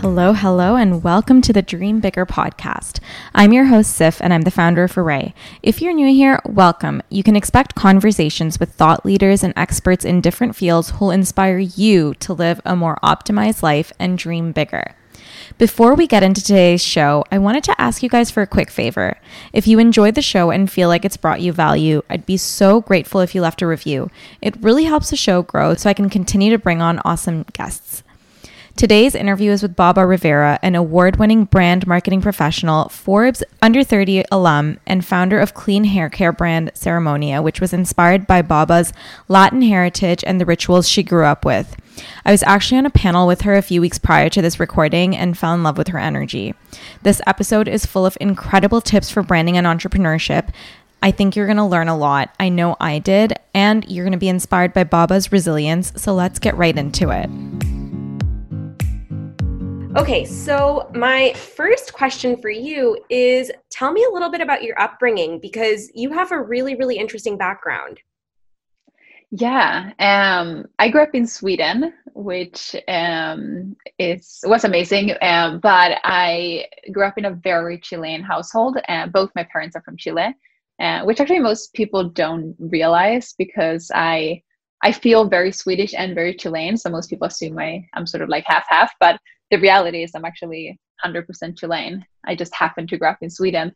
Hello, hello, and welcome to the Dream Bigger podcast. I'm your host, Siff, and I'm the founder of Arrae. If you're new here, welcome. You can expect conversations with thought leaders and experts in different fields who'll inspire you to live a more optimized life and dream bigger. Before we get into today's show, I wanted to ask you guys for a quick favor. If you enjoyed the show and feel like it's brought you value, I'd be so grateful if you left a review. It really helps the show grow so I can continue to bring on awesome guests. Today's interview is with Babba Rivera, an award winning brand marketing professional, Forbes under 30 alum, and founder of clean hair care brand Ceremonia, which was inspired by Babba's Latin heritage and the rituals she grew up with. I was actually on a panel with her a few weeks prior to this recording and fell in love with her energy. This episode is full of incredible tips for branding and entrepreneurship. I think you're going to learn a lot. I know I did, and you're going to be inspired by Babba's resilience. So let's get right into it. Okay, so my first question for you is tell me a little bit about your upbringing because you have a really, really interesting background. Yeah, um, I grew up in Sweden, which um, is was amazing. Um, but I grew up in a very Chilean household, and both my parents are from Chile, uh, which actually most people don't realize because I I feel very Swedish and very Chilean. So most people assume I I'm sort of like half half, but the reality is I'm actually 100% Chilean. I just happened to grow up in Sweden,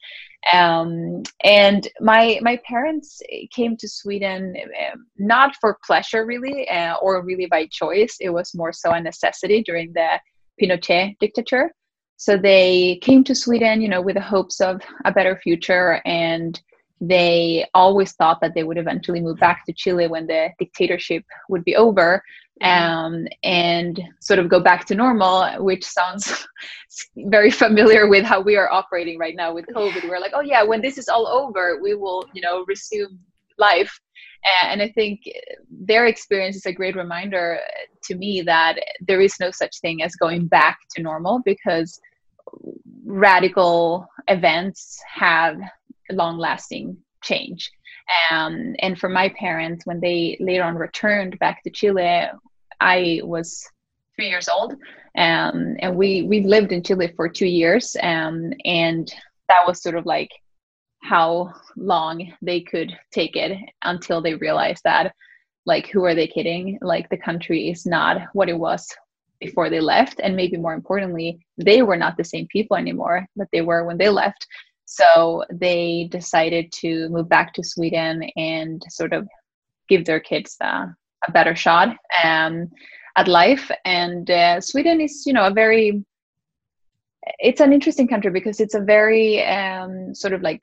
um, and my my parents came to Sweden um, not for pleasure really, uh, or really by choice. It was more so a necessity during the Pinochet dictature. So they came to Sweden, you know, with the hopes of a better future, and they always thought that they would eventually move back to Chile when the dictatorship would be over um, and sort of go back to normal, which sounds very familiar with how we are operating right now with COVID. We're like, oh yeah, when this is all over, we will, you know, resume life. And I think their experience is a great reminder to me that there is no such thing as going back to normal because radical events have long lasting change. Um, and for my parents, when they later on returned back to Chile, I was three years old, um, and we we lived in Chile for two years, um, and that was sort of like how long they could take it until they realized that like who are they kidding? Like the country is not what it was before they left and maybe more importantly they were not the same people anymore that they were when they left. So they decided to move back to Sweden and sort of give their kids uh, a better shot um, at life. And uh, Sweden is, you know, a very it's an interesting country because it's a very um, sort of like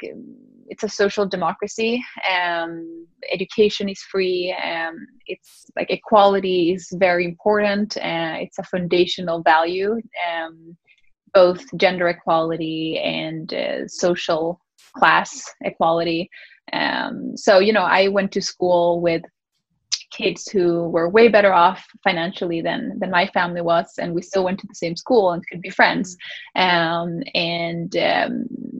it's a social democracy. Um, education is free. Um, it's like equality is very important. Uh, it's a foundational value. Um, both gender equality and uh, social class equality. Um, so, you know, I went to school with kids who were way better off financially than than my family was, and we still went to the same school and could be friends. Um, and um,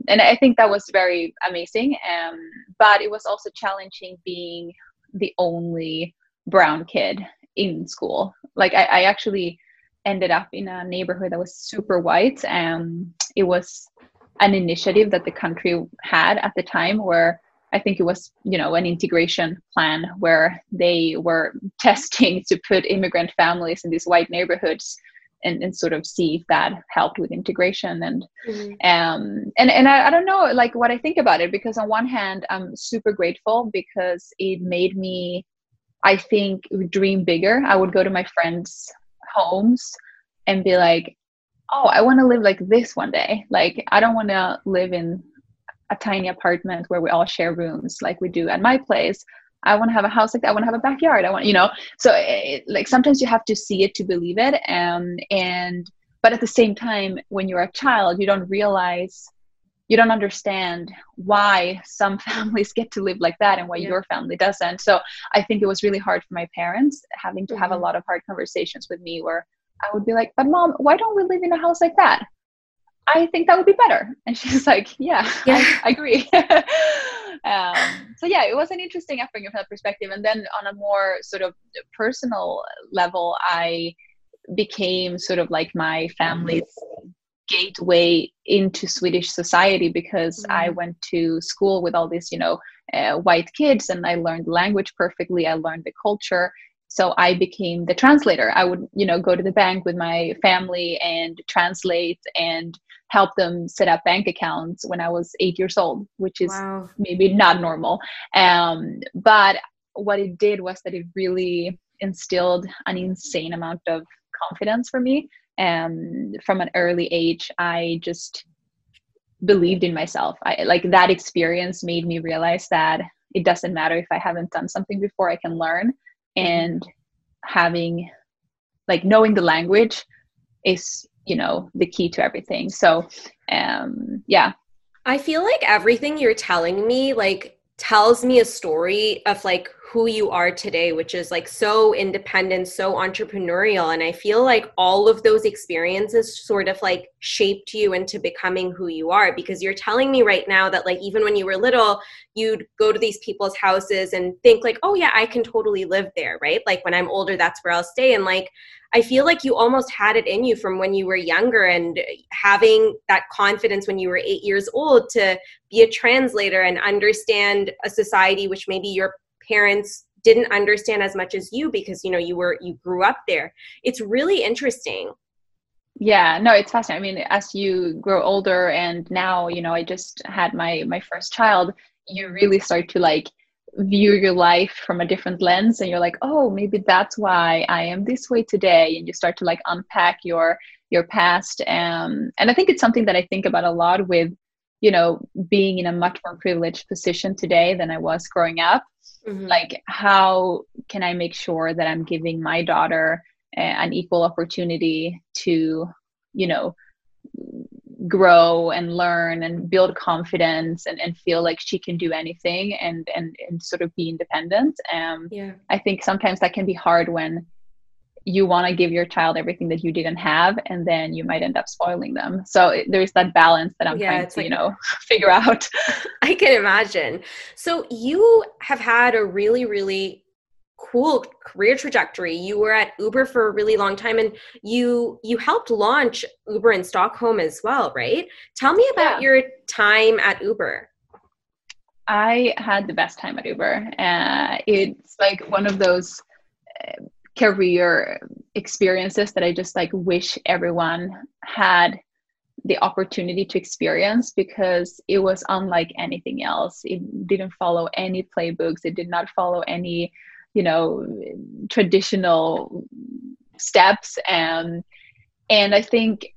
and I think that was very amazing. Um, but it was also challenging being the only brown kid in school. Like I, I actually ended up in a neighborhood that was super white. and it was an initiative that the country had at the time where I think it was, you know, an integration plan where they were testing to put immigrant families in these white neighborhoods and, and sort of see if that helped with integration and mm-hmm. um and and I, I don't know like what I think about it because on one hand I'm super grateful because it made me I think dream bigger. I would go to my friends' homes and be like, "Oh, I want to live like this one day. Like I don't want to live in a tiny apartment where we all share rooms like we do at my place. I want to have a house like that. I want to have a backyard. I want, you know, so it, like sometimes you have to see it to believe it. Um, and, but at the same time, when you're a child, you don't realize, you don't understand why some families get to live like that and why yeah. your family doesn't. So I think it was really hard for my parents having to have a mm-hmm. lot of hard conversations with me where I would be like, but mom, why don't we live in a house like that? I think that would be better. And she's like, yeah, yeah. I, I agree. um, so yeah, it was an interesting upbringing from that perspective. And then on a more sort of personal level, I became sort of like my family's gateway into Swedish society because mm. I went to school with all these, you know, uh, white kids and I learned the language perfectly. I learned the culture so i became the translator. I would you know go to the bank with my family and translate and help them set up bank accounts when i was eight years old which is wow. maybe not normal. Um, but what it did was that it really instilled an insane amount of confidence for me. And um, from an early age i just believed in myself. I, like that experience made me realize that it doesn't matter if i haven't done something before i can learn and having like knowing the language is you know the key to everything. So um yeah. I feel like everything you're telling me like tells me a story of like who you are today, which is like so independent, so entrepreneurial. And I feel like all of those experiences sort of like shaped you into becoming who you are because you're telling me right now that like even when you were little, you'd go to these people's houses and think like, oh yeah, I can totally live there, right? Like when I'm older, that's where I'll stay. And like, I feel like you almost had it in you from when you were younger and having that confidence when you were eight years old to be a translator and understand a society which maybe your parents didn't understand as much as you because you know you were you grew up there. It's really interesting. Yeah no it's fascinating. I mean as you grow older and now you know i just had my my first child you really start to like view your life from a different lens and you're like oh maybe that's why i am this way today. And you start to like unpack your your past. Um, and i think it's something that i think about a lot with you know being in a much more privileged position today than i was growing up mm-hmm. like how can i make sure that i'm giving my daughter an equal opportunity to you know grow and learn and build confidence and, and feel like she can do anything and and, and sort of be independent um yeah i think sometimes that can be hard when you want to give your child everything that you didn't have and then you might end up spoiling them. So there's that balance that i'm yeah, trying to like, you know figure out. I can imagine. So you have had a really really cool career trajectory. You were at uber for a really long time and you you helped launch uber in stockholm as well right? Tell me about yeah. your time at uber. I had the best time at uber. Uh, it's like one of those uh, career experiences that I just like wish everyone had the opportunity to experience because it was unlike anything else. It didn't follow any playbooks. It did not follow any, you know, traditional steps and and I think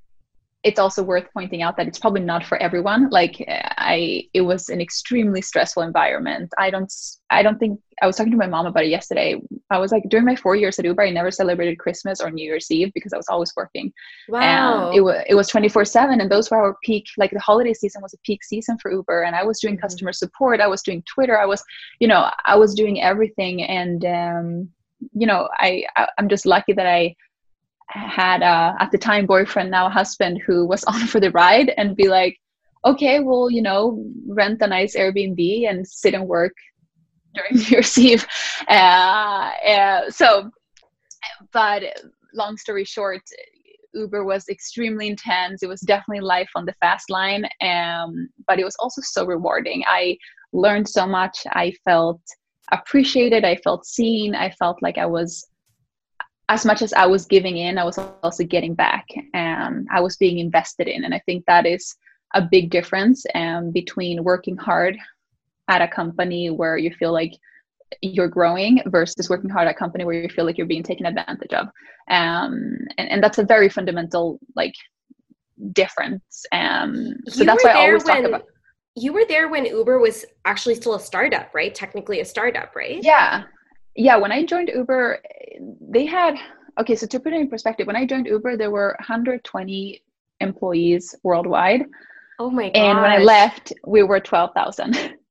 it's also worth pointing out that it's probably not for everyone. Like i it was an extremely stressful environment. I don't i don't think i was talking to my mom about it yesterday. I was like during my four years at uber i never celebrated christmas or new year's eve because i was always working. Wow. and it was it was 24 7 and those were our peak like the holiday season was a peak season for uber and i was doing mm-hmm. customer support i was doing twitter i was you know i was doing everything. And um you know i, I i'm just lucky that i had a at the time boyfriend now husband who was on for the ride and be like okay well you know rent a nice airbnb and sit and work during new year's eve uh, uh, so but long story short uber was extremely intense it was definitely life on the fast line um, but it was also so rewarding i learned so much. I felt appreciated. I felt seen. I felt like I was, as much as I was giving in, I was also getting back. And I was being invested in. And I think that is a big difference um, between working hard at a company where you feel like you're growing versus working hard at a company where you feel like you're being taken advantage of um, and, and that's a very fundamental like difference um, so you that's why i always when, talk about you were there when uber was actually still a startup right technically a startup right yeah yeah when i joined uber they had okay so to put it in perspective when i joined uber there were 120 employees worldwide. Oh my god and when i left we were 12000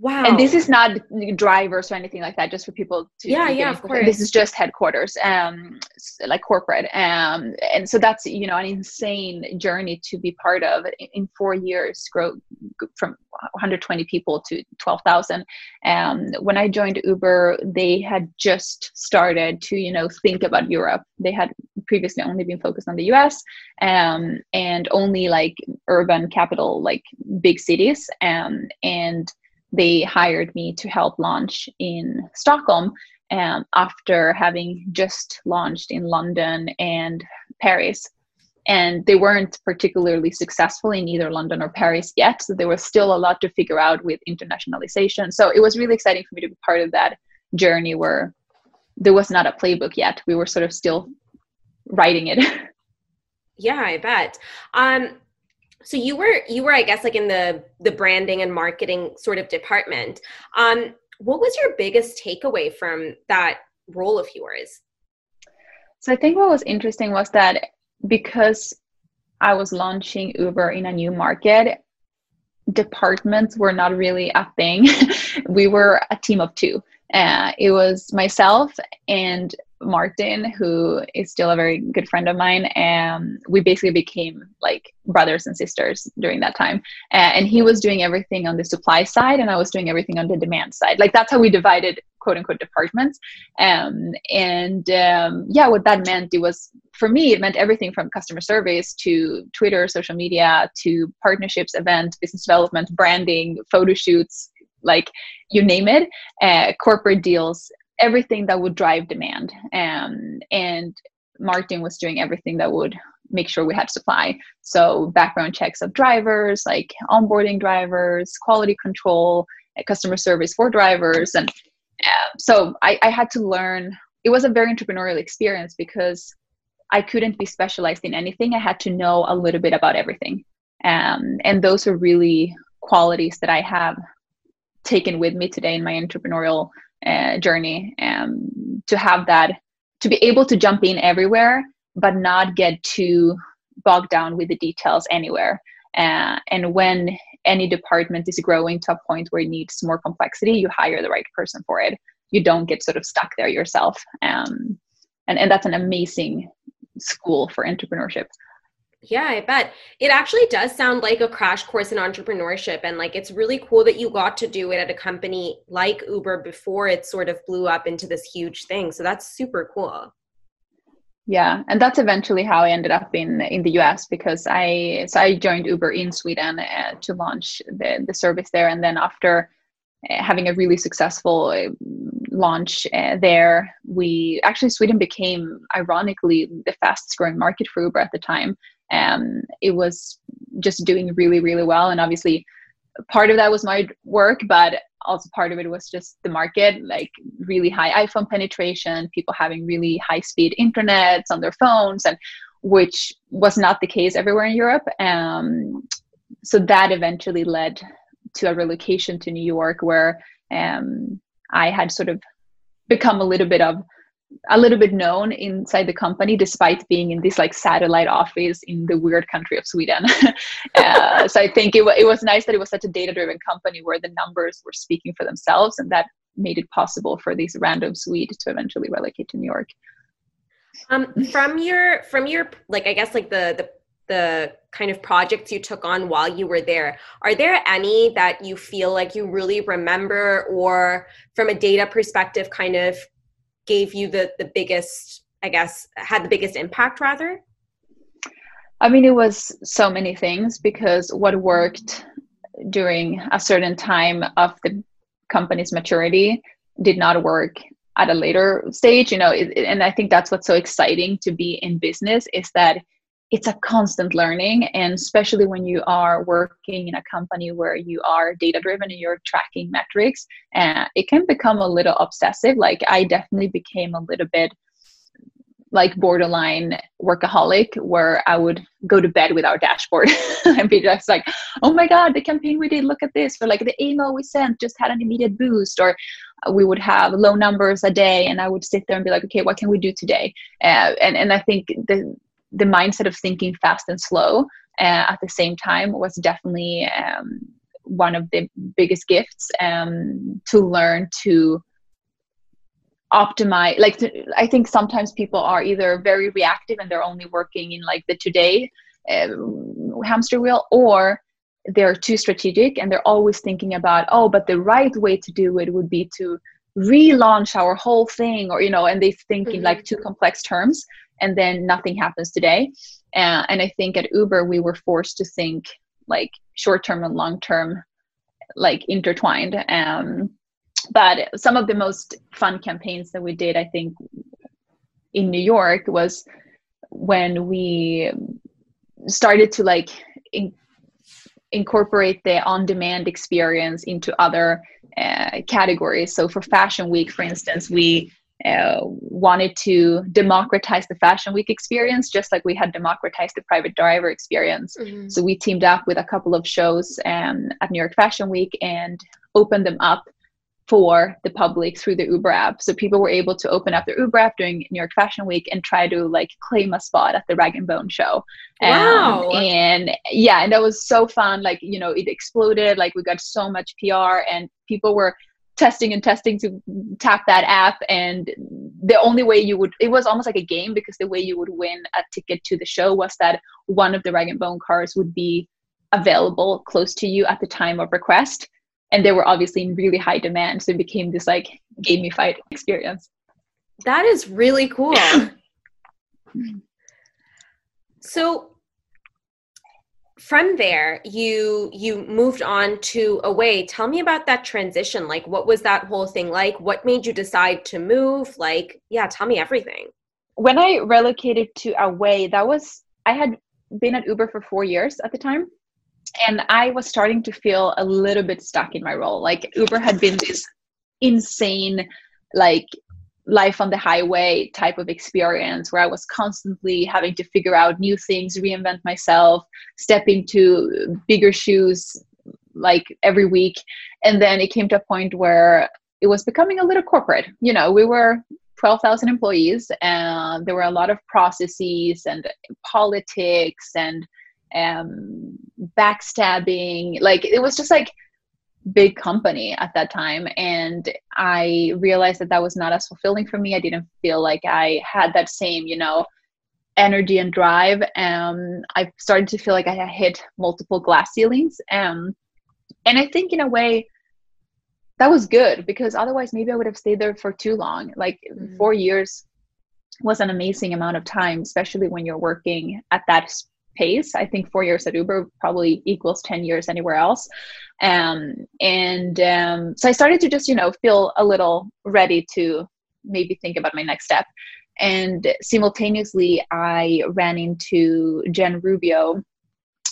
Wow. And this is not drivers or anything like that, just for people to. Yeah, yeah, of course. This is just headquarters, um, like corporate. Um, and so that's, you know, an insane journey to be part of in four years, grow from 120 people to 12,000. Um, when I joined Uber, they had just started to, you know, think about Europe. They had previously only been focused on the US um, and only like urban capital, like big cities. Um, and they hired me to help launch in Stockholm um, after having just launched in London and Paris. And they weren't particularly successful in either London or Paris yet. So there was still a lot to figure out with internationalization. So it was really exciting for me to be part of that journey where there was not a playbook yet. We were sort of still writing it. Yeah, I bet. Um, so you were you were i guess like in the the branding and marketing sort of department. Um what was your biggest takeaway from that role of yours? So i think what was interesting was that because i was launching uber in a new market departments were not really a thing. We were a team of two. Uh, it was myself and Martin, who is still a very good friend of mine, and we basically became like brothers and sisters during that time. Uh, and he was doing everything on the supply side, and I was doing everything on the demand side. Like that's how we divided quote unquote departments. Um, and um, yeah, what that meant it was for me it meant everything from customer service to Twitter, social media, to partnerships, events, business development, branding, photo shoots, like you name it, uh, corporate deals everything that would drive demand um, and martin was doing everything that would make sure we had supply. So background checks of drivers like onboarding drivers quality control customer service for drivers and uh, so I, I had to learn. It was a very entrepreneurial experience because i couldn't be specialized in anything. I had to know a little bit about everything. Um, and those are really qualities that i have taken with me today in my entrepreneurial uh, journey um, to have that to be able to jump in everywhere but not get too bogged down with the details anywhere. Uh, and when any department is growing to a point where it needs more complexity you hire the right person for it. You don't get sort of stuck there yourself. Um, and, and that's an amazing school for entrepreneurship yeah, I bet. It actually does sound like a crash course in entrepreneurship. And like, it's really cool that you got to do it at a company like Uber before it sort of blew up into this huge thing. So that's super cool. Yeah, and that's eventually how I ended up in in the US because I so I joined Uber in Sweden uh, to launch the the service there, and then after uh, having a really successful uh, launch uh, there, we actually Sweden became ironically the fastest growing market for Uber at the time um, it was just doing really really well. And obviously part of that was my work but also part of it was just the market like really high iphone penetration people having really high speed internets on their phones and which was not the case everywhere in europe. Um, so that eventually led to a relocation to new york where um, i had sort of become a little bit of a little bit known inside the company despite being in this like satellite office in the weird country of sweden. Uh, so i think it, it was nice that it was such a data driven company where the numbers were speaking for themselves and that made it possible for these random swede to eventually relocate to new york. Um, from your from your like i guess like the the the kind of projects you took on while you were there are there any that you feel like you really remember or from a data perspective kind of gave you the the biggest i guess had the biggest impact rather? I mean it was so many things because what worked during a certain time of the company's maturity did not work at a later stage you know it, and i think that's what's so exciting to be in business is that it's a constant learning and especially when you are working in a company where you are data driven and you're tracking metrics uh, it can become a little obsessive like i definitely became a little bit like borderline workaholic where I would go to bed with our dashboard and be just like, oh my God, the campaign we did, look at this. Or like the email we sent just had an immediate boost. Or we would have low numbers a day and I would sit there and be like, okay, what can we do today? Uh, and, and I think the, the mindset of thinking fast and slow uh, at the same time was definitely um, one of the biggest gifts um, to learn to optimize like i think sometimes people are either very reactive and they're only working in like the today uh, hamster wheel or they're too strategic and they're always thinking about oh but the right way to do it would be to relaunch our whole thing or you know and they think mm-hmm. in like two complex terms and then nothing happens today. Uh, and i think at uber we were forced to think like short term and long term like intertwined. Um but some of the most fun campaigns that we did i think in new york was when we started to like in, incorporate the on-demand experience into other uh, categories. So for fashion week for instance we uh, wanted to democratize the fashion week experience just like we had democratized the private driver experience mm-hmm. so we teamed up with a couple of shows um, at new york fashion week and opened them up for the public through the Uber app. So people were able to open up their Uber app during New York Fashion Week and try to like claim a spot at the Rag and Bone show. Wow. Um, and yeah, and that was so fun. Like, you know, it exploded. Like we got so much PR and people were testing and testing to tap that app and the only way you would it was almost like a game because the way you would win a ticket to the show was that one of the rag and bone cars would be available close to you at the time of request and they were obviously in really high demand so it became this like gamified experience. That is really cool. So from there you you moved on to away tell me about that transition. Like what was that whole thing like? What made you decide to move? Like yeah tell me everything. When i relocated to away that was i had been at uber for four years at the time and I was starting to feel a little bit stuck in my role. Like Uber had been this insane, like life on the highway type of experience where I was constantly having to figure out new things, reinvent myself, step into bigger shoes like every week. And then it came to a point where it was becoming a little corporate. You know, we were 12,000 employees and there were a lot of processes and politics and um, backstabbing. Like it was just like big company at that time. And I realized that that was not as fulfilling for me. I didn't feel like I had that same, you know, energy and drive. Um, I started to feel like I had hit multiple glass ceilings. Um, and I think in a way, that was good because otherwise maybe I would have stayed there for too long. Like mm-hmm. four years was an amazing amount of time, especially when you're working at that pace. I think four years at Uber probably equals 10 years anywhere else. Um, and um, so I started to just, you know, feel a little ready to maybe think about my next step. And simultaneously, I ran into Jen Rubio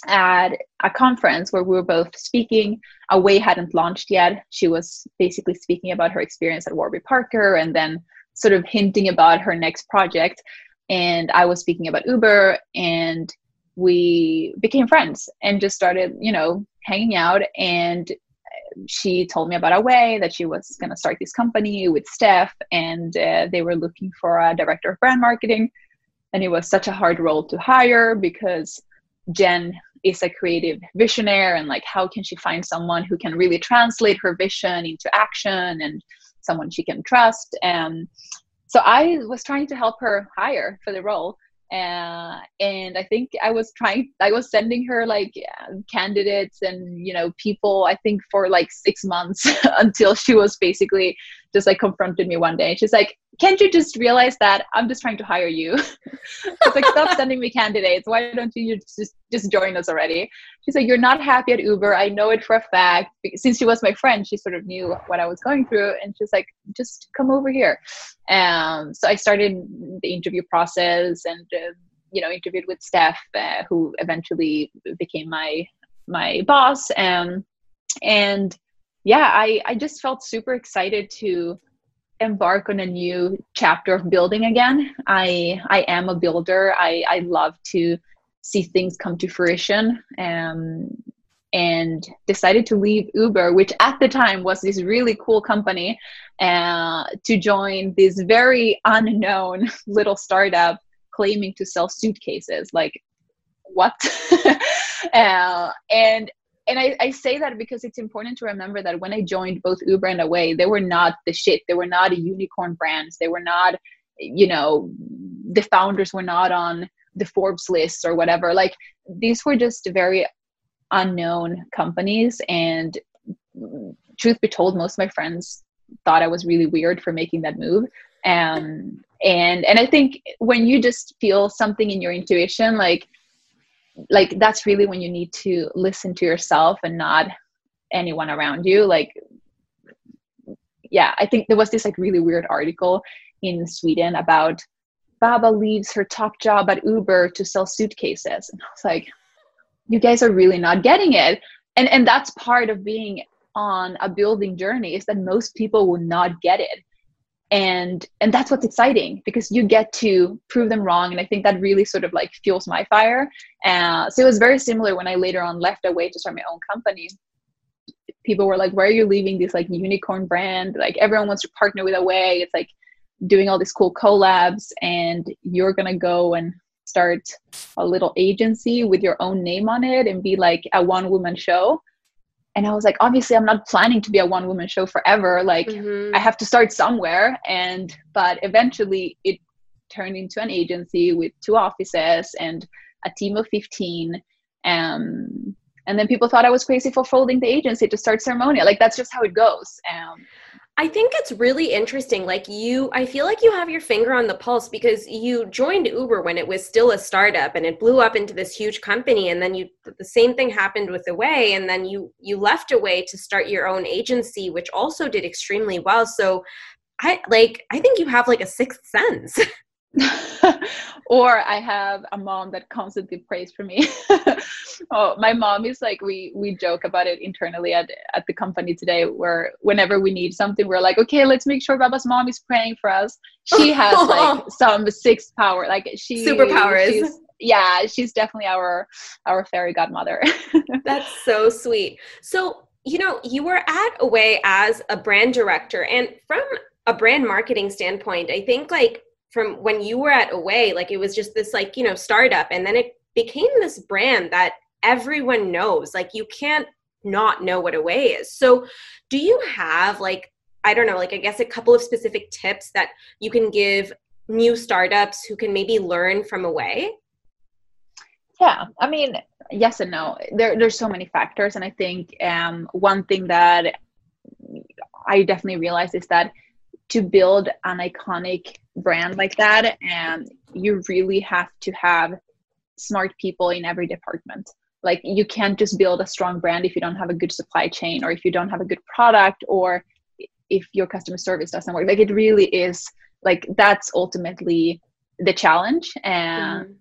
at a conference where we were both speaking. Away hadn't launched yet. She was basically speaking about her experience at Warby Parker and then sort of hinting about her next project. And I was speaking about Uber and we became friends and just started, you know, hanging out. And she told me about a way that she was going to start this company with Steph, and uh, they were looking for a director of brand marketing. And it was such a hard role to hire because Jen is a creative visionary, and like, how can she find someone who can really translate her vision into action and someone she can trust? And so I was trying to help her hire for the role uh, and i think i was trying i was sending her like candidates and you know people i think for like six months until she was basically just like confronted me one day. She's like can't you just realize that I'm just trying to hire you? it's like, stop sending me candidates. Why don't you just just join us already? She's like, you're not happy at Uber. I know it for a fact. Since she was my friend, she sort of knew what I was going through, and she's like, just come over here. Um, so I started the interview process and uh, you know interviewed with Steph, uh, who eventually became my my boss. Um, and yeah, I I just felt super excited to embark on a new chapter of building again. I I am a builder. I I love to see things come to fruition. Um, and decided to leave Uber, which at the time was this really cool company, uh, to join this very unknown little startup claiming to sell suitcases. Like, what? uh, and and I, I say that because it's important to remember that when I joined both Uber and Away, they were not the shit. They were not a unicorn brands. They were not, you know, the founders were not on the Forbes list or whatever. Like these were just very unknown companies. And truth be told, most of my friends thought I was really weird for making that move. Um, and and I think when you just feel something in your intuition, like like that's really when you need to listen to yourself and not anyone around you. Like yeah i think there was this like really weird article in sweden about Babba leaves her top job at uber to sell suitcases. And i was like you guys are really not getting it. And and that's part of being on a building journey is that most people will not get it and and that's what's exciting because you get to prove them wrong. And i think that really sort of like fuels my fire. Uh, so it was very similar when i later on left away to start my own company. People were like why are you leaving this like unicorn brand? Like everyone wants to partner with away. It's like doing all these cool collabs and you're gonna go and start a little agency with your own name on it and be like a one woman show and i was like obviously i'm not planning to be a one woman show forever. Like mm-hmm. i have to start somewhere. And but eventually it turned into an agency with two offices and a team of 15 um, and then people thought i was crazy for folding the agency to start ceremonia like that's just how it goes. Um, I think it's really interesting. Like you, I feel like you have your finger on the pulse because you joined Uber when it was still a startup and it blew up into this huge company. And then you, the same thing happened with Away, and then you you left Away to start your own agency, which also did extremely well. So, I like, I think you have like a sixth sense. or I have a mom that constantly prays for me. oh, my mom is like we we joke about it internally at at the company today where whenever we need something we're like okay let's make sure Babba's mom is praying for us. She has like some sixth power like she superpowers. Yeah, she's definitely our our fairy godmother. That's so sweet. So, you know, you were at Away as a brand director and from a brand marketing standpoint, I think like from when you were at Away, like it was just this like, you know, startup and then it became this brand that everyone knows. Like you can't not know what a Away is. So do you have like I don't know, like I guess a couple of specific tips that you can give new startups who can maybe learn from a Away? Yeah, I mean, yes and no. There, there's so many factors, and I think um, one thing that I definitely realized is that to build an iconic brand like that and you really have to have smart people in every department like you can't just build a strong brand if you don't have a good supply chain or if you don't have a good product or if your customer service doesn't work. Like it really is like that's ultimately the challenge. And mm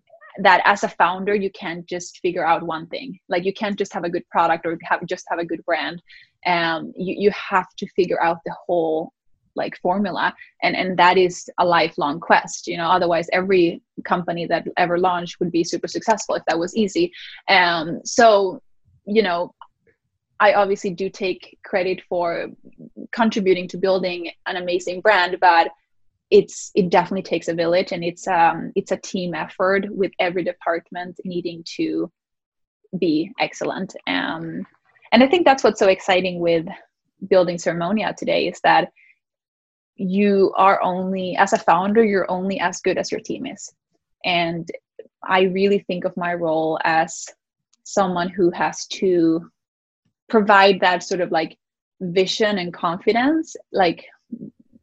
that as a founder you can't just figure out one thing. Like you can't just have a good product or have just have a good brand. Um you, you have to figure out the whole like formula and and that is a lifelong quest you know? Otherwise every company that ever launched would be super successful if that was easy. Um so you know i obviously do take credit for contributing to building an amazing brand but it's it definitely takes a village and it's um it's a team effort with every department needing to be excellent. Um and i think that's what's so exciting with building ceremonia today is that you are only as a founder you're only as good as your team is. And i really think of my role as someone who has to provide that sort of like vision and confidence like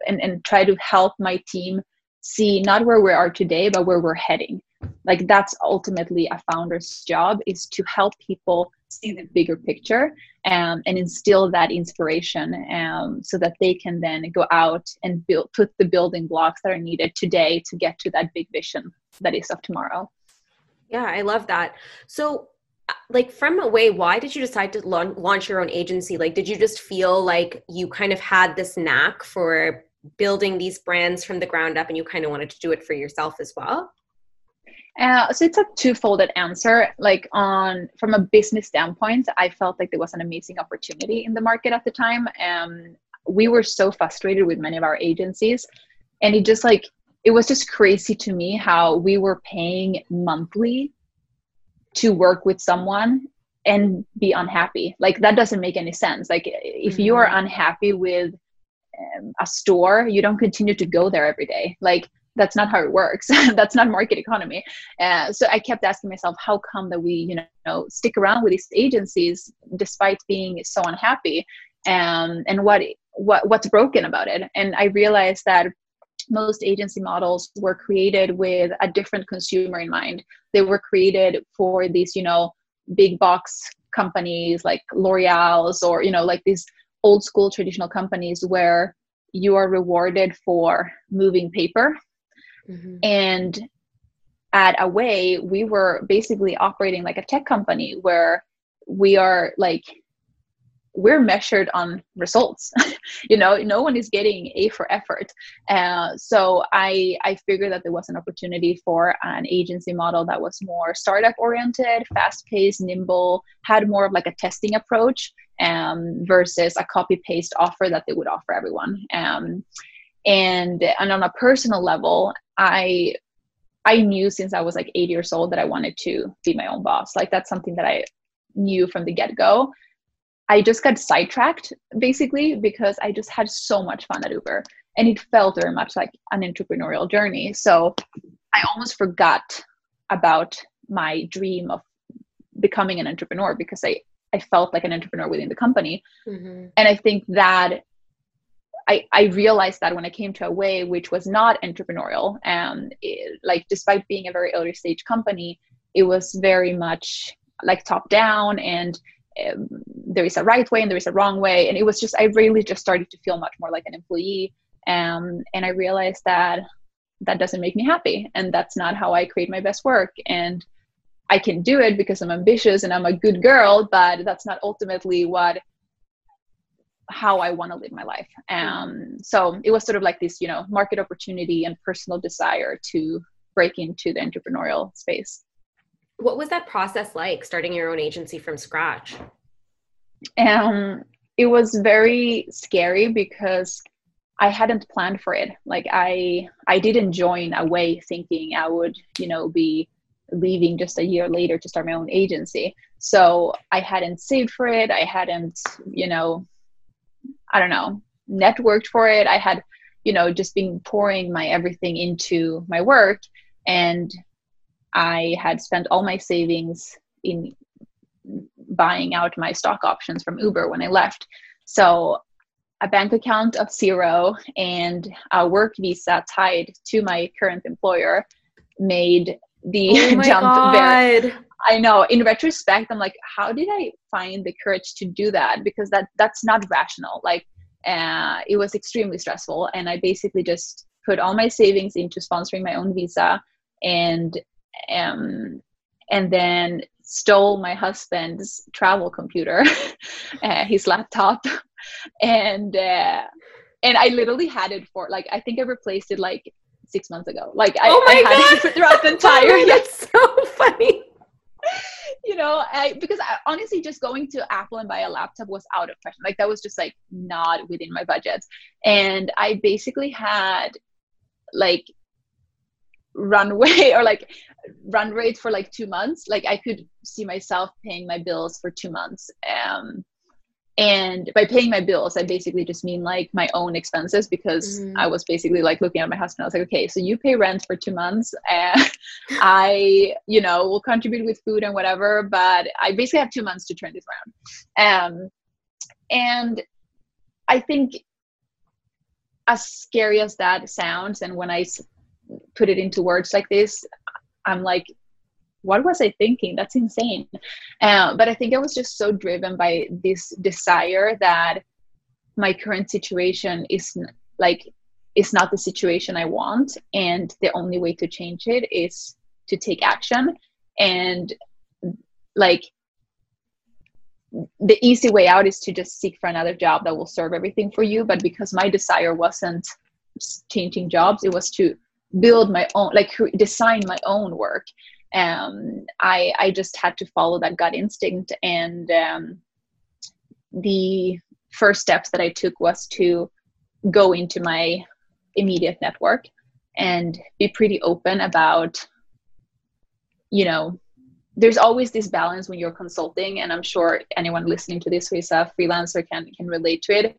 and, and try to help my team see not where we are today but where we're heading. Like that's ultimately a founder's job is to help people see the bigger picture um, and instill that inspiration um, so that they can then go out and build put the building blocks that are needed today to get to that big vision that is of tomorrow. Yeah i love that. So uh, like from away why did you decide to launch your own agency? Like did you just feel like you kind of had this knack for building these brands from the ground up and you kind of wanted to do it for yourself as well uh, so it's a two-folded answer. Like on from a business standpoint, I felt like there was an amazing opportunity in the market at the time. Um, we were so frustrated with many of our agencies, and it just like it was just crazy to me how we were paying monthly to work with someone and be unhappy. Like that doesn't make any sense. Like if you are mm-hmm. unhappy with um, a store, you don't continue to go there every day. Like that's not how it works. That's not market economy. Uh, so i kept asking myself how come that we you know stick around with these agencies despite being so unhappy? Um, and what what what's broken about it? And i realized that most agency models were created with a different consumer in mind. They were created for these you know big box companies like l'oreal's or you know like these old school traditional companies where you are rewarded for moving paper Mm-hmm. And at Away, we were basically operating like a tech company where we are like we're measured on results. You know no one is getting a for effort. Uh, so i i figured that there was an opportunity for an agency model that was more startup oriented fast paced nimble had more of like a testing approach um, versus a copy paste offer that they would offer everyone. Um, and and on a personal level i i knew since i was like eight years old that i wanted to be my own boss. Like that's something that i knew from the get-go. I just got sidetracked basically because i just had so much fun at uber. And it felt very much like an entrepreneurial journey. So i almost forgot about my dream of becoming an entrepreneur because i i felt like an entrepreneur within the company. Mm-hmm. and i think that I, I realized that when I came to Away, which was not entrepreneurial, and it, like despite being a very early stage company, it was very much like top down, and um, there is a right way and there is a wrong way, and it was just I really just started to feel much more like an employee, um, and I realized that that doesn't make me happy, and that's not how I create my best work, and I can do it because I'm ambitious and I'm a good girl, but that's not ultimately what how I want to live my life. Um, so it was sort of like this, you know, market opportunity and personal desire to break into the entrepreneurial space. What was that process like starting your own agency from scratch? Um, it was very scary because I hadn't planned for it. Like I, I didn't join away thinking I would, you know, be leaving just a year later to start my own agency. So I hadn't saved for it. I hadn't, you know, I don't know, networked for it. I had, you know, just been pouring my everything into my work. And I had spent all my savings in buying out my stock options from Uber when I left. So a bank account of zero and a work visa tied to my current employer made the oh jump God. very I know in retrospect, I'm like, how did I find the courage to do that? Because that that's not rational. Like, uh, it was extremely stressful, and I basically just put all my savings into sponsoring my own visa, and um, and then stole my husband's travel computer, uh, his laptop, and uh, and I literally had it for like I think I replaced it like six months ago. Like I, oh I had God. it throughout the entire. oh, that's so funny. You know, I, because I, honestly, just going to Apple and buy a laptop was out of question. Like that was just like not within my budget. And I basically had like runway or like run rate for like two months. Like I could see myself paying my bills for two months. Um, and by paying my bills i basically just mean like my own expenses because mm-hmm. i was basically like looking at my husband i was like okay so you pay rent for two months and i you know will contribute with food and whatever but i basically have two months to turn this around um and i think as scary as that sounds and when i put it into words like this i'm like what was i thinking? That's insane. Uh, but i think i was just so driven by this desire that my current situation is like is not the situation i want and the only way to change it is to take action. And like the easy way out is to just seek for another job that will serve everything for you. But because my desire wasn't changing jobs it was to build my own like design my own work um i i just had to follow that gut instinct and um the first steps that i took was to go into my immediate network and be pretty open about you know there's always this balance when you're consulting and i'm sure anyone listening to this who is a freelancer can can relate to it.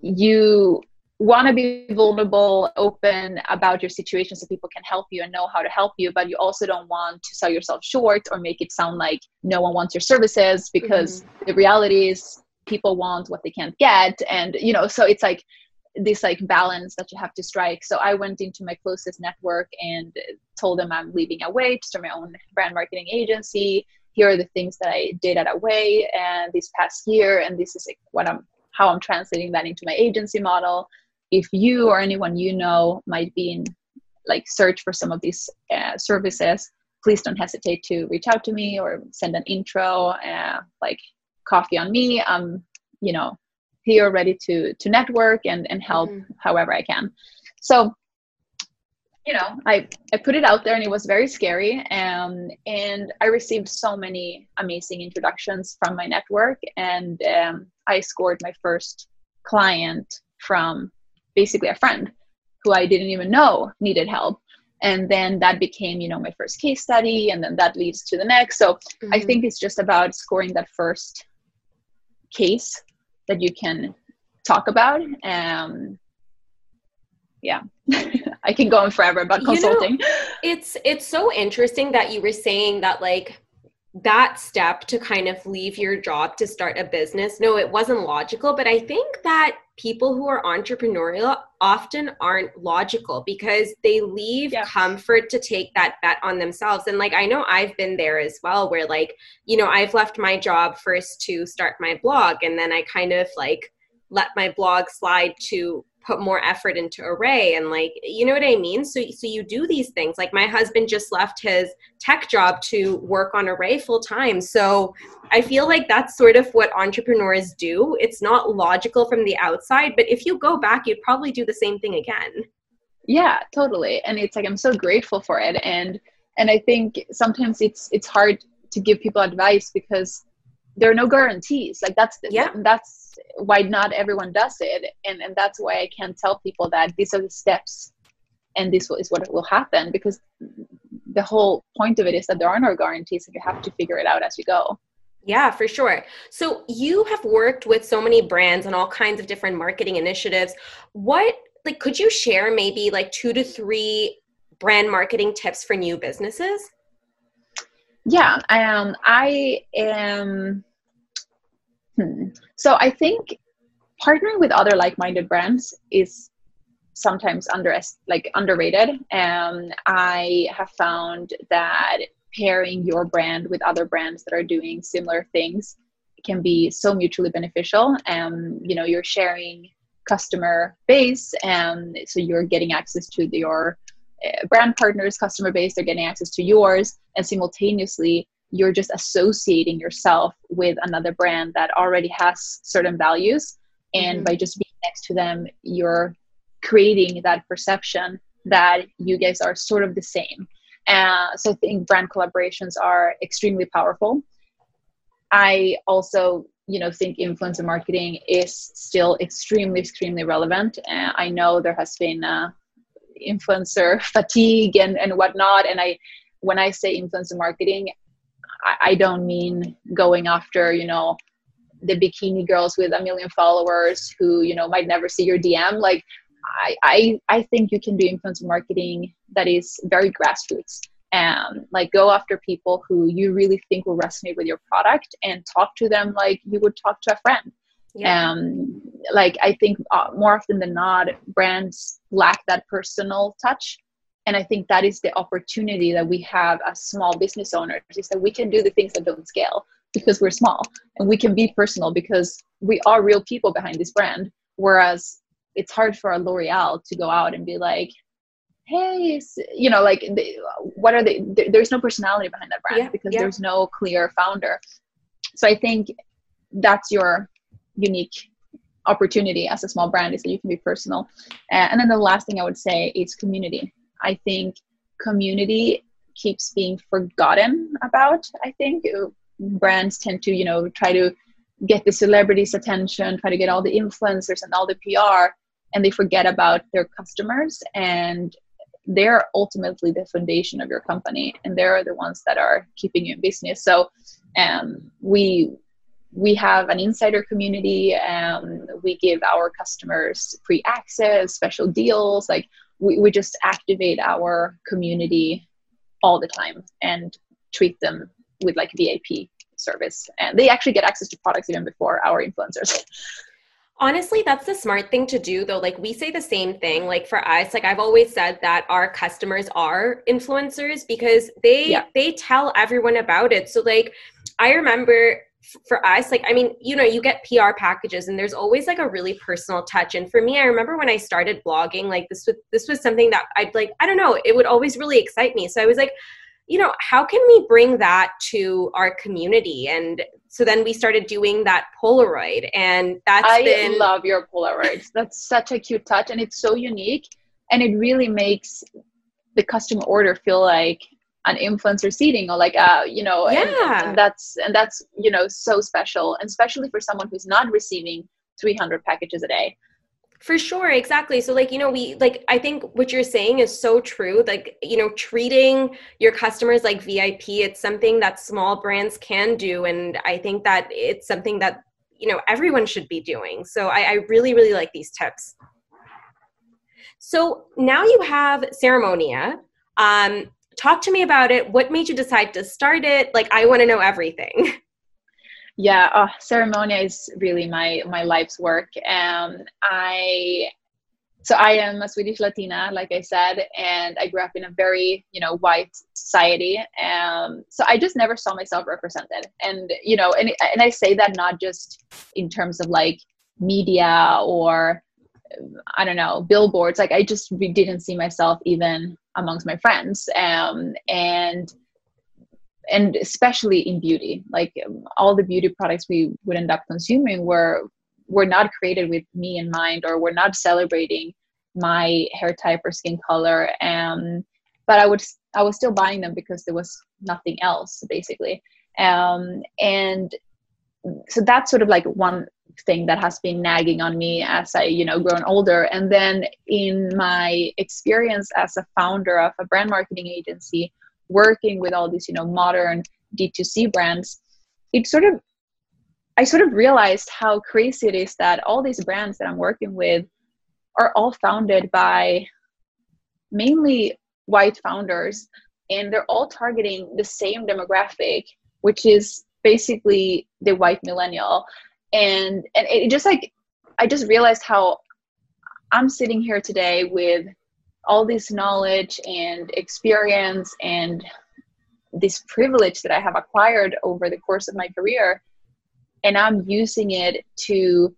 You want to be vulnerable open about your situation so people can help you and know how to help you but you also don't want to sell yourself short or make it sound like no one wants your services because mm-hmm. the reality is people want what they can't get and you know so it's like this like balance that you have to strike. So I went into my closest network and told them I'm leaving Away to start my own brand marketing agency. Here are the things that I did at Away and this past year, and this is like what I'm how I'm translating that into my agency model. If you or anyone you know might be in like search for some of these uh, services, please don't hesitate to reach out to me or send an intro, uh, like coffee on me. Um, you know, here ready to to network and and help mm-hmm. however i can so you know i i put it out there and it was very scary um, and i received so many amazing introductions from my network and um, i scored my first client from basically a friend who i didn't even know needed help and then that became you know my first case study and then that leads to the next so mm-hmm. i think it's just about scoring that first case that you can talk about. Um, yeah, I can go on forever about consulting. You know, it's it's so interesting that you were saying that like that step to kind of leave your job to start a business. No, it wasn't logical, but I think that people who are entrepreneurial often aren't logical because they leave yeah. comfort to take that bet on themselves. And like, I know I've been there as well, where like, you know, I've left my job first to start my blog, and then I kind of like let my blog slide to put more effort into Arrae and like you know what i mean? So so you do these things. Like my husband just left his tech job to work on Arrae full time so i feel like that's sort of what entrepreneurs do. It's not logical from the outside but if you go back you'd probably do the same thing again. Yeah totally. And it's like i'm so grateful for it. And and i think sometimes it's it's hard to give people advice because there are no guarantees like that's yeah that's why not everyone does it and and that's why i can't tell people that these are the steps and this is what will happen because the whole point of it is that there are no guarantees and you have to figure it out as you go yeah, for sure. So you have worked with so many brands and all kinds of different marketing initiatives. What like could you share maybe like 2 to 3 brand marketing tips for new businesses? Yeah, um I am Hmm. So I think partnering with other like-minded brands is sometimes under like underrated. Um, I have found that pairing your brand with other brands that are doing similar things can be so mutually beneficial. Um, you know, you're sharing customer base, and so you're getting access to your brand partners' customer base. They're getting access to yours, and simultaneously you're just associating yourself with another brand that already has certain values and mm-hmm. by just being next to them you're creating that perception that you guys are sort of the same uh, so i think brand collaborations are extremely powerful i also you know think influencer marketing is still extremely extremely relevant uh, i know there has been uh, influencer fatigue and, and whatnot and i when i say influencer marketing I, don't mean going after, you know, the bikini girls with a million followers who, you know, might never see your DM. Like, I, I, I think you can do influencer marketing that is very grassroots and like go after people who you really think will resonate with your product and talk to them like you would talk to a friend. Yeah. Um, like i think uh, more often than not brands lack that personal touch and i think that is the opportunity that we have as small business owners is that we can do the things that don't scale because we're small and we can be personal because we are real people behind this brand whereas it's hard for a l'oreal to go out and be like hey you know like they, what are they there's no personality behind that brand yeah, because yeah. there's no clear founder so i think that's your unique opportunity as a small brand is that you can be personal. And then the last thing i would say is community. I think community keeps being forgotten about i think. Brands tend to you know try to get the celebrities attention try to get all the influencers and all the pr and they forget about their customers and they're ultimately the foundation of your company and they're the ones that are keeping you in business. So um, we we have an insider community um, we give our customers free access special deals like we, we just activate our community all the time and treat them with like vip service and they actually get access to products even before our influencers Honestly, that's the smart thing to do though. Like we say the same thing. Like for us, like I've always said that our customers are influencers because they yeah. they tell everyone about it. So like I remember for us like i mean you know you get pr packages and there's always like a really personal touch. And for me i remember when i started blogging like this was this was something that i'd like i don't know it would always really excite me. So i was like you know how can we bring that to our community? And so then we started doing that Polaroid, and that's I been... love your Polaroids. That's such a cute touch, and it's so unique, and it really makes the custom order feel like an influencer seating or like uh you know yeah. and, and that's and that's you know so special and especially for someone who's not receiving 300 packages a day for sure, exactly. So, like, you know, we like, I think what you're saying is so true. Like, you know, treating your customers like VIP, it's something that small brands can do. And I think that it's something that, you know, everyone should be doing. So, I, I really, really like these tips. So, now you have Ceremonia. Um, talk to me about it. What made you decide to start it? Like, I want to know everything. yeah uh, ceremonia is really my my life's work um i so i am a swedish latina like i said and i grew up in a very you know white society um so i just never saw myself represented and you know and, and i say that not just in terms of like media or i don't know billboards like i just didn't see myself even amongst my friends um and and especially in beauty. Like um, all the beauty products we would end up consuming were were not created with me in mind or were not celebrating my hair type or skin color um but i would i was still buying them because there was nothing else basically. Um and so that's sort of like one thing that has been nagging on me as i you know grown older. And then in my experience as a founder of a brand marketing agency working with all these you know modern d2c brands it sort of i sort of realized how crazy it is that all these brands that i'm working with are all founded by mainly white founders and they're all targeting the same demographic which is basically the white millennial and and it just like i just realized how i'm sitting here today with all this knowledge and experience and this privilege that I have acquired over the course of my career, and I'm using it to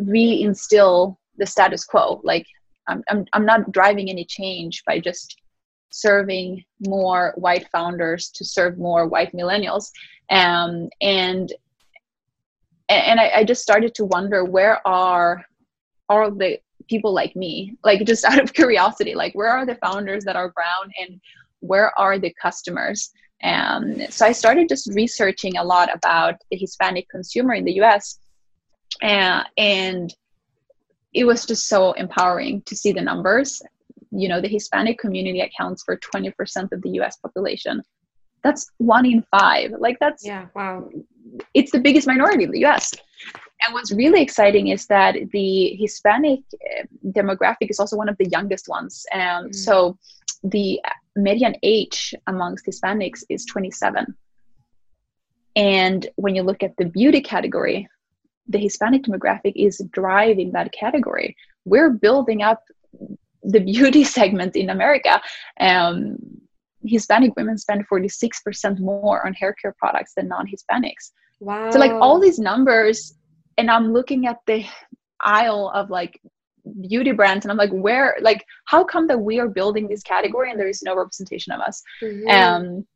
reinstill the status quo. Like I'm, I'm, I'm not driving any change by just serving more white founders to serve more white millennials. Um, and and I, I just started to wonder where are all the people like me? Like just out of curiosity like where are the founders that are brown and where are the customers? Um, so i started just researching a lot about the hispanic consumer in the us uh, and it was just so empowering to see the numbers. You know the hispanic community accounts for 20% of the us population that's one in five like that's yeah wow it's the biggest minority in the us and what's really exciting is that the Hispanic eh, demographic is also one of the youngest ones. And mm. so the median age amongst Hispanics is 27. And when you look at the beauty category, the hispanic demographic is driving that category we're building up the beauty segment in america um, hispanic women spend 46% more on hair care products than non-hispanics Wow. so like all these numbers and i'm looking at the aisle of like beauty brands and i'm like where like how come that we are building this category and there is no representation of us Mhm. um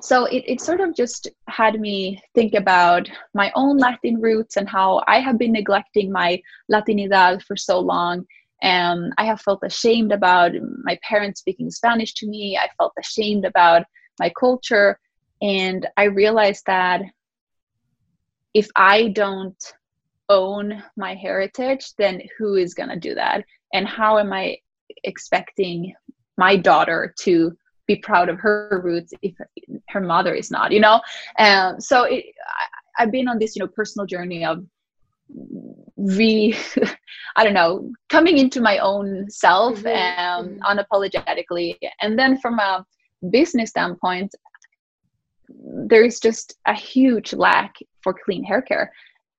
so it, it sort of just had me think about my own latin roots and how i have been neglecting my latinidad for so long and i have felt ashamed about my parents speaking spanish to me. I felt ashamed about my culture. And i realized that if i don't own my heritage then who is going to do that? And how am i expecting my daughter to be proud of her roots if her mother is not you know? Um, so it, I, i've been on this you know personal journey of re i don't know coming into my own self Mhm, um, mhm. unapologetically. And then from a business standpoint there is just a huge lack for clean hair care.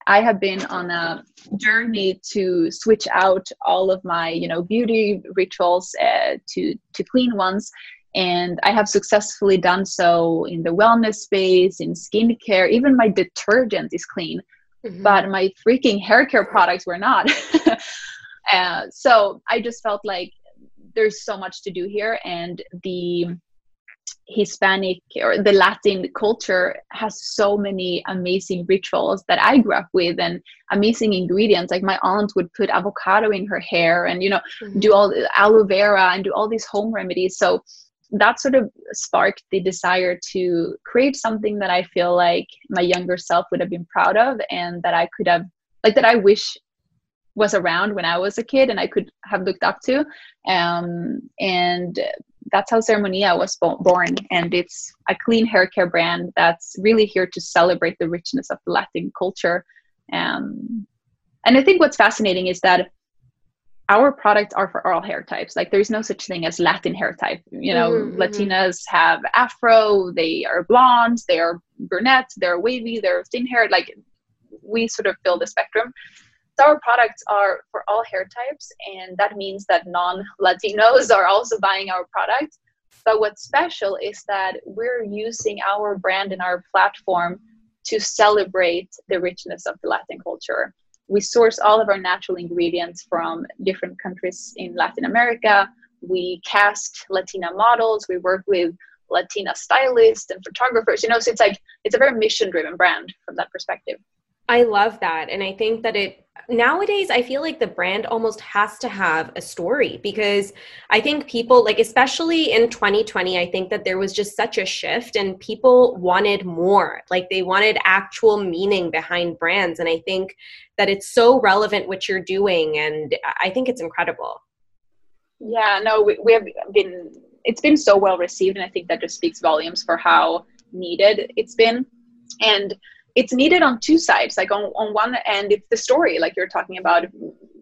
I have been on a journey to switch out all of my you know beauty rituals uh, to to clean ones. And i have successfully done so in the wellness space in skincare. Even my detergent is clean Mhm. but my freaking hair care products were not uh, so i just felt like there's so much to do here and the hispanic or the latin culture has so many amazing rituals that i grew up with and amazing ingredients like my aunt would put avocado in her hair and you know Mhm. do all the aloe vera and do all these home remedies so that sort of sparked the desire to create something that i feel like my younger self would have been proud of and that i could have like that i wish was around when i was a kid and i could have looked up to. Um, and that's how ceremonia was bo- born. And it's a clean hair care brand that's really here to celebrate the richness of the latin culture. Um, and i think what's fascinating is that our products are for all hair types. Like there's no such thing as latin hair type. You know Mhm, mhm. latinas have afro they are blondes they are brunettes they're wavy they're thin hair like we sort of fill the spectrum. So our products are for all hair types and that means that non-latinos are also buying our products. But what's special is that we're using our brand and our platform to celebrate the richness of the latin culture we source all of our natural ingredients from different countries in latin america. We cast latina models. We work with latina stylists and photographers. You know so it's like it's a very mission driven brand from that perspective. I love that. And I think that it nowadays, I feel like the brand almost has to have a story because I think people, like, especially in 2020, I think that there was just such a shift and people wanted more. Like, they wanted actual meaning behind brands. And I think that it's so relevant what you're doing. And I think it's incredible. Yeah, no, we, we have been, it's been so well received. And I think that just speaks volumes for how needed it's been. And it's needed on two sides. Like on, on one end, it's the story, like you're talking about.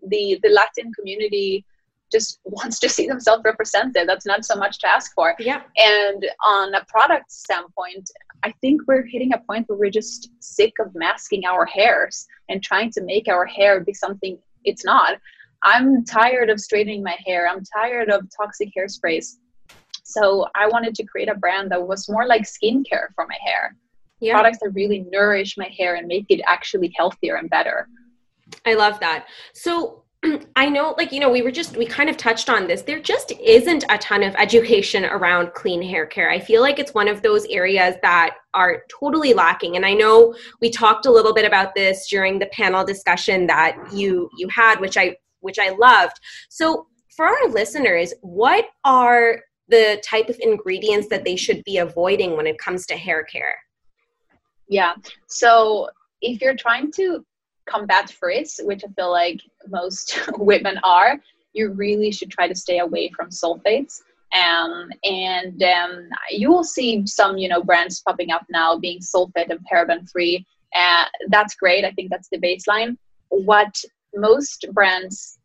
The, the Latin community just wants to see themselves represented. That's not so much to ask for. Yeah. And on a product standpoint, I think we're hitting a point where we're just sick of masking our hairs and trying to make our hair be something it's not. I'm tired of straightening my hair. I'm tired of toxic hairsprays. So I wanted to create a brand that was more like skincare for my hair. Yeah. Products that really nourish my hair and make it actually healthier and better. I love that. So I know, like, you know, we were just, we kind of touched on this. There just isn't a ton of education around clean hair care. I feel like it's one of those areas that are totally lacking. And I know we talked a little bit about this during the panel discussion that you you had, which I which I loved. So for our listeners, what are the type of ingredients that they should be avoiding when it comes to hair care? Yeah. So if you're trying to combat frizz, which I feel like most women are, you really should try to stay away from sulfates. Um, and um, you will see some, you know, brands popping up now being sulfate and paraben free. Uh, that's great. I think that's the baseline. What most brands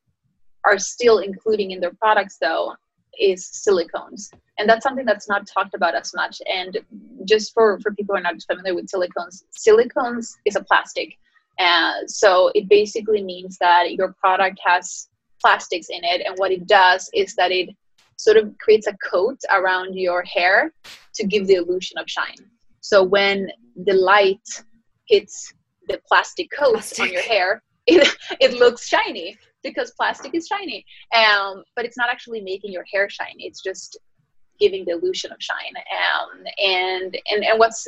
are still including in their products, though, is silicones, and that's something that's not talked about as much. And just for for people who are not familiar with silicones, silicones is a plastic Uh, so it basically means that your product has plastics in it, and what it does is that it sort of creates a coat around your hair to give the illusion of shine. So when the light hits the plastic coat plastic. on your hair, it, it looks shiny because plastic is shiny. Um, but it's not actually making your hair shiny. It's just giving the illusion of shine. Um, and, and and what's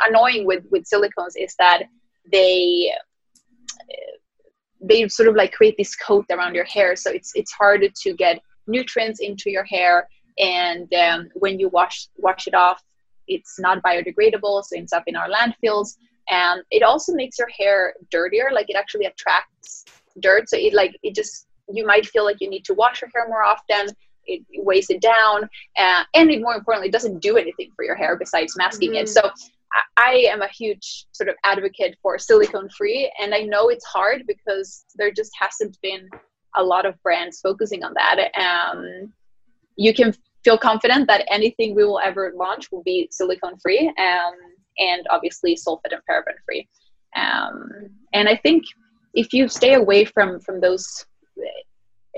annoying with with silicones is that they they sort of like create this coat around your hair, so it's it's harder to get nutrients into your hair. And um, when you wash wash it off, it's not biodegradable, so it ends up in our landfills. And it also makes your hair dirtier, like it actually attracts dirt. So it like it just you might feel like you need to wash your hair more often. It, weighs it down, uh, and it, more importantly, it doesn't do anything for your hair besides masking mm-hmm. it. So I am a huge sort of advocate for silicone free, and I know it's hard because there just hasn't been a lot of brands focusing on that. Um, you can feel confident that anything we will ever launch will be silicone free um, and obviously sulfate and paraben free. Um, and I think if you stay away from from those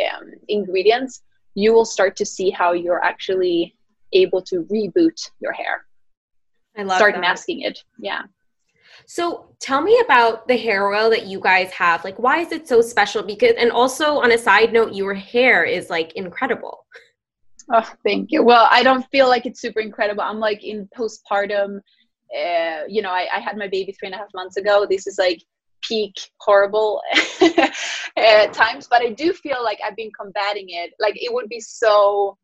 um, ingredients, you will start to see how you're actually able to reboot your hair. I love start that. masking it. Yeah. So tell me about the hair oil that you guys have. Like, why is it so special? Because, and also on a side note, your hair is like incredible. Oh, thank you. Well, I don't feel like it's super incredible. I'm like in postpartum. Uh, you know, I, I had my baby three and a half months ago. This is like peak horrible uh, times, but I do feel like I've been combating it. Like it would be so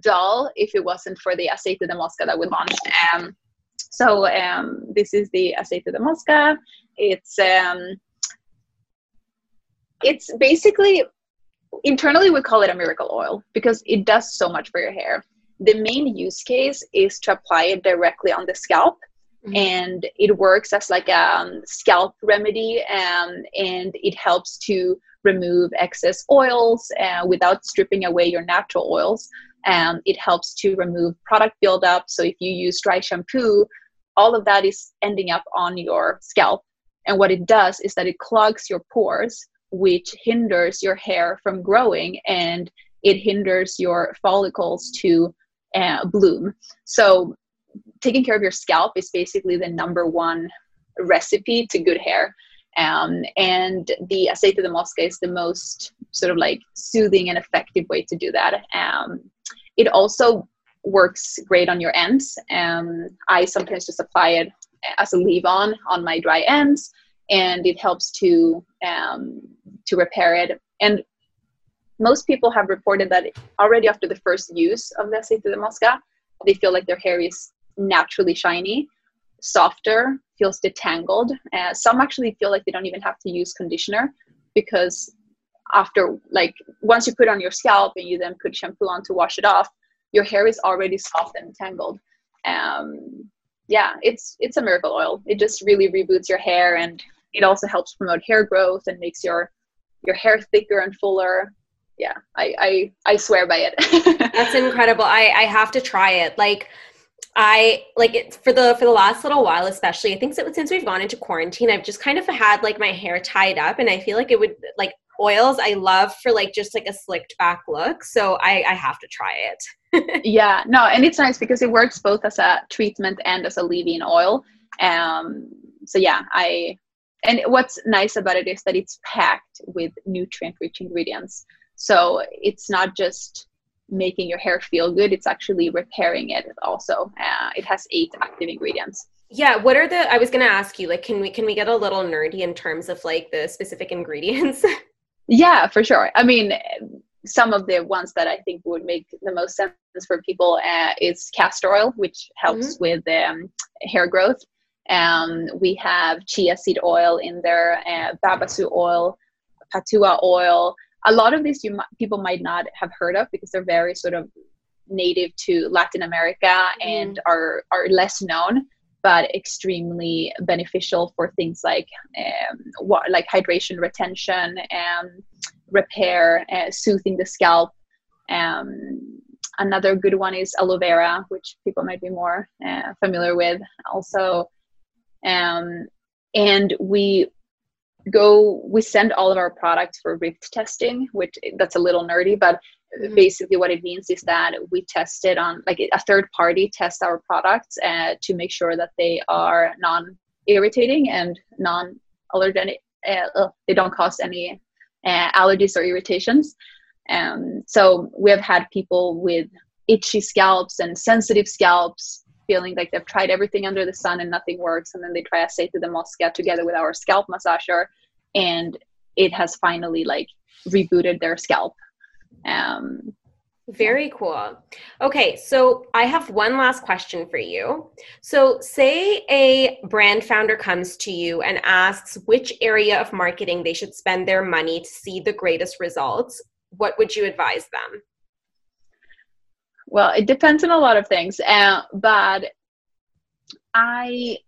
dull if it wasn't for the aceite de moska that we launched. Um, so um, this is the aceite de moska. It's um, it's basically internally we call it a miracle oil because it does so much for your hair. The main use case is to apply it directly on the scalp Mm-hmm. and it works as like a um, scalp remedy um, and it helps to remove excess oils uh, without stripping away your natural oils. Um, it helps to remove product buildup. So if you use dry shampoo all of that is ending up on your scalp. And what it does is that it clogs your pores which hinders your hair from growing and it hinders your follicles to uh, bloom. So taking care of your scalp is basically the number one recipe to good hair. Um, and the aceite de moska is the most sort of like soothing and effective way to do that. Um, it also works great on your ends. Um, I sometimes just apply it as a leave-on on my dry ends, and it helps to um, to repair it. And most people have reported that already after the first use of the aceite de moska, they feel like their hair is naturally shiny, softer, feels detangled. Uh, some actually feel like they don't even have to use conditioner because after like once you put on your scalp and you then put shampoo on to wash it off, your hair is already soft and tangled. Um, yeah, it's it's a miracle oil. It just really reboots your hair and it also helps promote hair growth and makes your your hair thicker and fuller. Yeah, I I, I swear by it. That's incredible. I I have to try it. Like I like it for the for the last little while, especially. I think since we've gone into quarantine, I've just kind of had like my hair tied up, and I feel like it would like oils. I love for like just like a slicked back look, so I I have to try it. yeah, no, and it's nice because it works both as a treatment and as a leave-in oil. Um, so yeah, I and what's nice about it is that it's packed with nutrient-rich ingredients. So it's not just making your hair feel good it's actually repairing it also. Uh, it has eight active ingredients. Yeah what are the i was going to ask you like can we can we get a little nerdy in terms of like the specific ingredients? Yeah for sure. I mean some of the ones that i think would make the most sense for people uh, is castor oil which helps mm-hmm. with um, hair growth. Um, we have chia seed oil in there uh, babassu oil pataua oil a lot of these you people might not have heard of because they're very sort of native to Latin America mm-hmm. and are are less known but extremely beneficial for things like um, what, like hydration retention and repair uh, soothing the scalp um, another good one is aloe vera which people might be more uh, familiar with also um, and we go we send all of our products for RIPT testing which that's a little nerdy but mm-hmm. basically what it means is that we test it on like a third party test our products uh, to make sure that they are non irritating and non allergenic uh, they don't cause any uh, allergies or irritations um, so we have had people with itchy scalps and sensitive scalps feeling like they've tried everything under the sun and nothing works and then they try aceite de moska together with our scalp massager and it has finally like rebooted their scalp um, very cool. Okay, so I have one last question for you. So, say a brand founder comes to you and asks which area of marketing they should spend their money to see the greatest results. What would you advise them? Well, it depends on a lot of things, uh, but I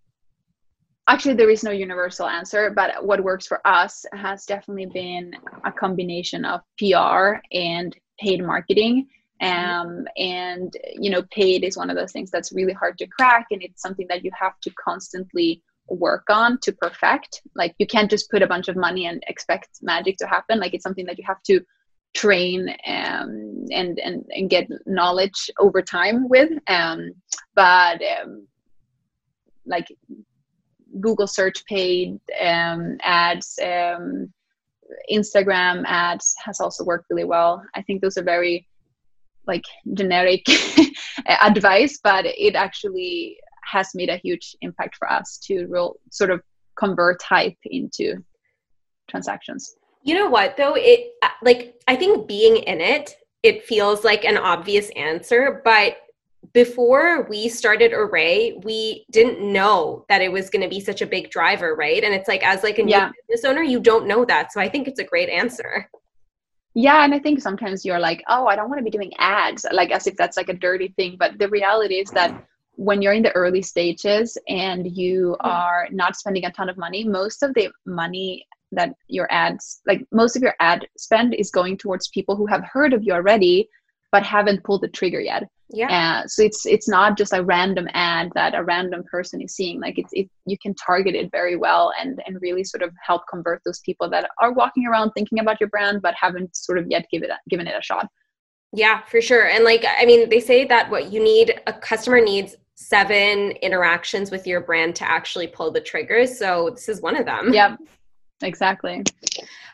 actually there is no universal answer. But what works for us has definitely been a combination of PR and paid marketing. Um, and you know, paid is one of those things that's really hard to crack, and it's something that you have to constantly work on to perfect. Like you can't just put a bunch of money and expect magic to happen. Like it's something that you have to train um, and, and and get knowledge over time with. Um, but um, like Google search paid um, ads, um, Instagram ads has also worked really well. I think those are very like generic advice, but it actually has made a huge impact for us to real sort of convert hype into transactions. You know what though? It like I think being in it, it feels like an obvious answer, but before we started Arrae we didn't know that it was going to be such a big driver right and it's like as like a new yeah. business owner you don't know that so i think it's a great answer yeah and i think sometimes you're like oh i don't want to be doing ads like as if that's like a dirty thing but the reality is that when you're in the early stages and you mm-hmm. are not spending a ton of money most of the money that your ads like most of your ad spend is going towards people who have heard of you already but haven't pulled the trigger yet. Yeah. Uh, so it's it's not just a random ad that a random person is seeing. Like it's it, you can target it very well and and really sort of help convert those people that are walking around thinking about your brand but haven't sort of yet given it given it a shot. Yeah for sure. And like i mean they say that what you need a customer needs seven interactions with your brand to actually pull the triggers so this is one of them. Yep exactly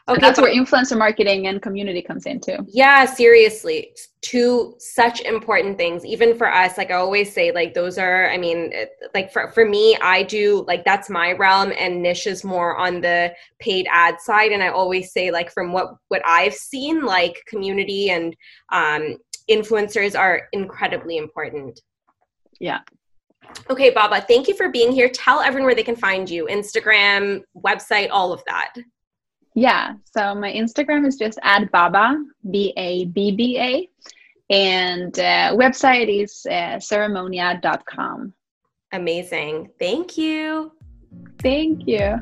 Okay, that's where influencer marketing and community comes in too. Yeah, seriously. Two such important things, even for us. Like I always say, like those are, I mean, like for, for me, I do like that's my realm and niche is more on the paid ad side. And I always say, like, from what what I've seen, like community and um influencers are incredibly important. Yeah. Okay, Babba, thank you for being here. Tell everyone where they can find you, Instagram, website, all of that. Yeah. So my Instagram is just at Babba, B A B B A. And uh, website is uh, ceremonia.com. Amazing. Thank you. Thank you.